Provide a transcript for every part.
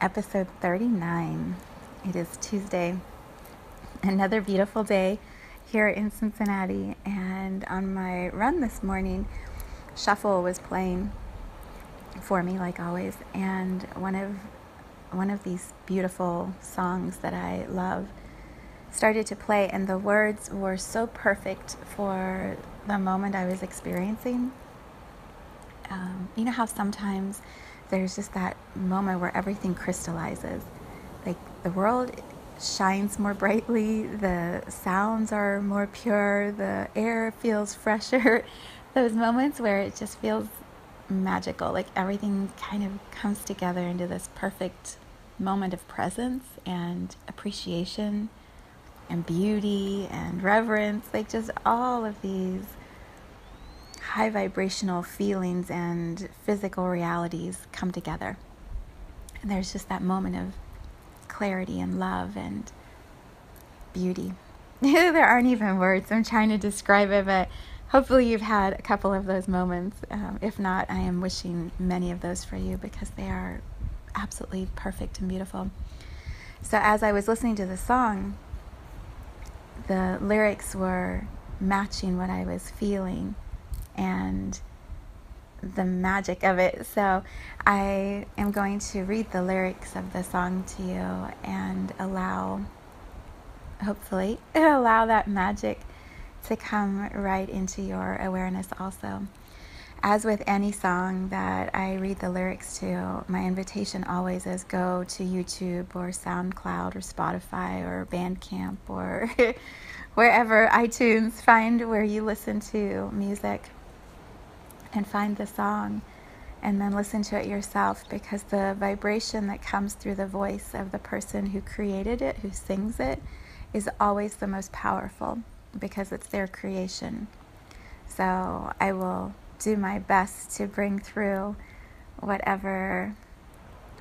Episode 39. It is Tuesday, another beautiful day here in Cincinnati. And on my run this morning, Shuffle was playing for me, like always. And one of one of these beautiful songs that I love started to play, and the words were so perfect for the moment I was experiencing. Um, you know how sometimes there's just that moment where everything crystallizes. Like the world shines more brightly, the sounds are more pure, the air feels fresher. Those moments where it just feels magical, like everything kind of comes together into this perfect moment of presence and appreciation and beauty and reverence, like just all of these high vibrational feelings and physical realities come together. And there's just that moment of clarity and love and beauty. there aren't even words. I'm trying to describe it, but hopefully you've had a couple of those moments. Um, if not, I am wishing many of those for you because they are absolutely perfect and beautiful. So as I was listening to the song, the lyrics were matching what I was feeling and the magic of it. So I am going to read the lyrics of the song to you and allow, hopefully, allow that magic to come right into your awareness also. As with any song that I read the lyrics to, my invitation always is go to YouTube or SoundCloud or Spotify or Bandcamp or wherever iTunes, find where you listen to music and find the song and then listen to it yourself because the vibration that comes through the voice of the person who created it, who sings it, is always the most powerful because it's their creation. So I will do my best to bring through whatever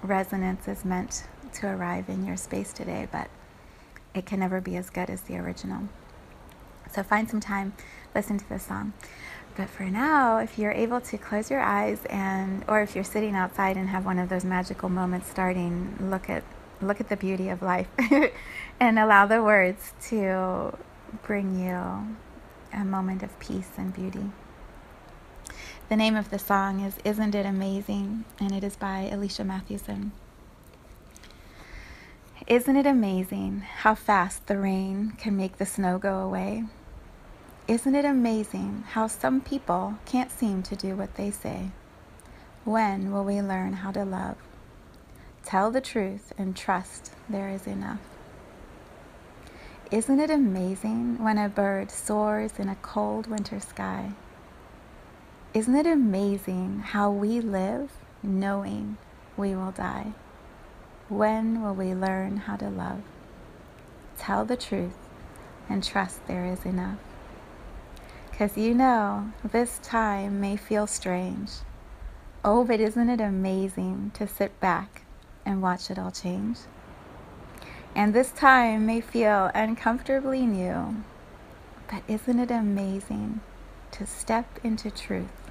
resonance is meant to arrive in your space today, but it can never be as good as the original. So find some time, listen to the song. But for now, if you're able to close your eyes and or if you're sitting outside and have one of those magical moments starting, look at look at the beauty of life and allow the words to bring you a moment of peace and beauty. The name of the song is Isn't It Amazing? and it is by Alicia Mathewson. Isn't it amazing how fast the rain can make the snow go away? Isn't it amazing how some people can't seem to do what they say? When will we learn how to love? Tell the truth and trust there is enough. Isn't it amazing when a bird soars in a cold winter sky? Isn't it amazing how we live knowing we will die? When will we learn how to love? Tell the truth and trust there is enough. Because you know, this time may feel strange. Oh, but isn't it amazing to sit back and watch it all change? And this time may feel uncomfortably new. But isn't it amazing to step into truth?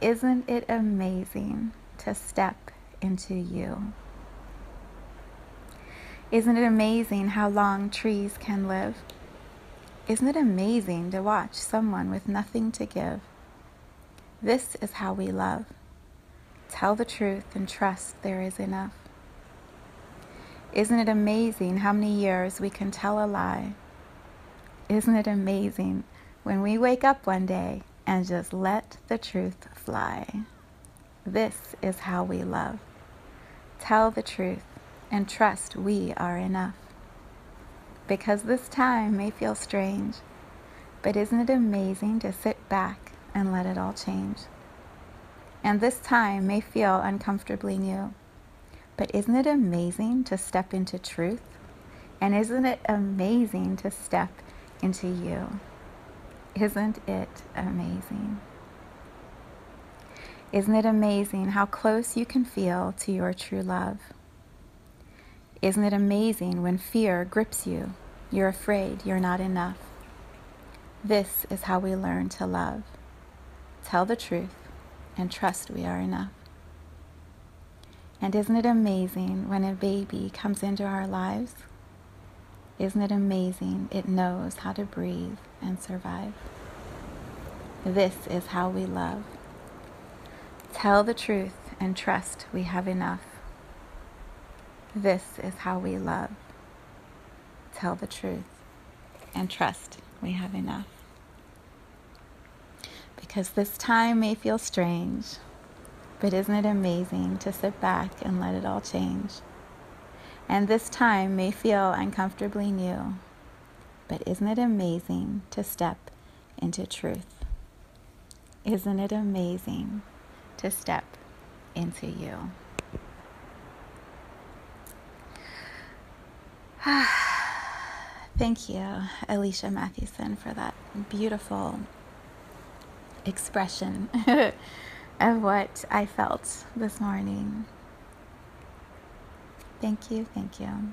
Isn't it amazing to step into you? Isn't it amazing how long trees can live? Isn't it amazing to watch someone with nothing to give? This is how we love. Tell the truth and trust there is enough. Isn't it amazing how many years we can tell a lie? Isn't it amazing when we wake up one day and just let the truth fly? This is how we love. Tell the truth and trust we are enough. Because this time may feel strange, but isn't it amazing to sit back and let it all change? And this time may feel uncomfortably new, but isn't it amazing to step into truth? And isn't it amazing to step into you? Isn't it amazing? Isn't it amazing how close you can feel to your true love? Isn't it amazing when fear grips you? You're afraid you're not enough. This is how we learn to love. Tell the truth and trust we are enough. And isn't it amazing when a baby comes into our lives? Isn't it amazing it knows how to breathe and survive? This is how we love. Tell the truth and trust we have enough. This is how we love. Tell the truth and trust we have enough. Because this time may feel strange, but isn't it amazing to sit back and let it all change? And this time may feel uncomfortably new, but isn't it amazing to step into truth? Isn't it amazing to step into you. Thank you, Alicia Mathewson, for that beautiful expression of what I felt this morning. Thank you, thank you.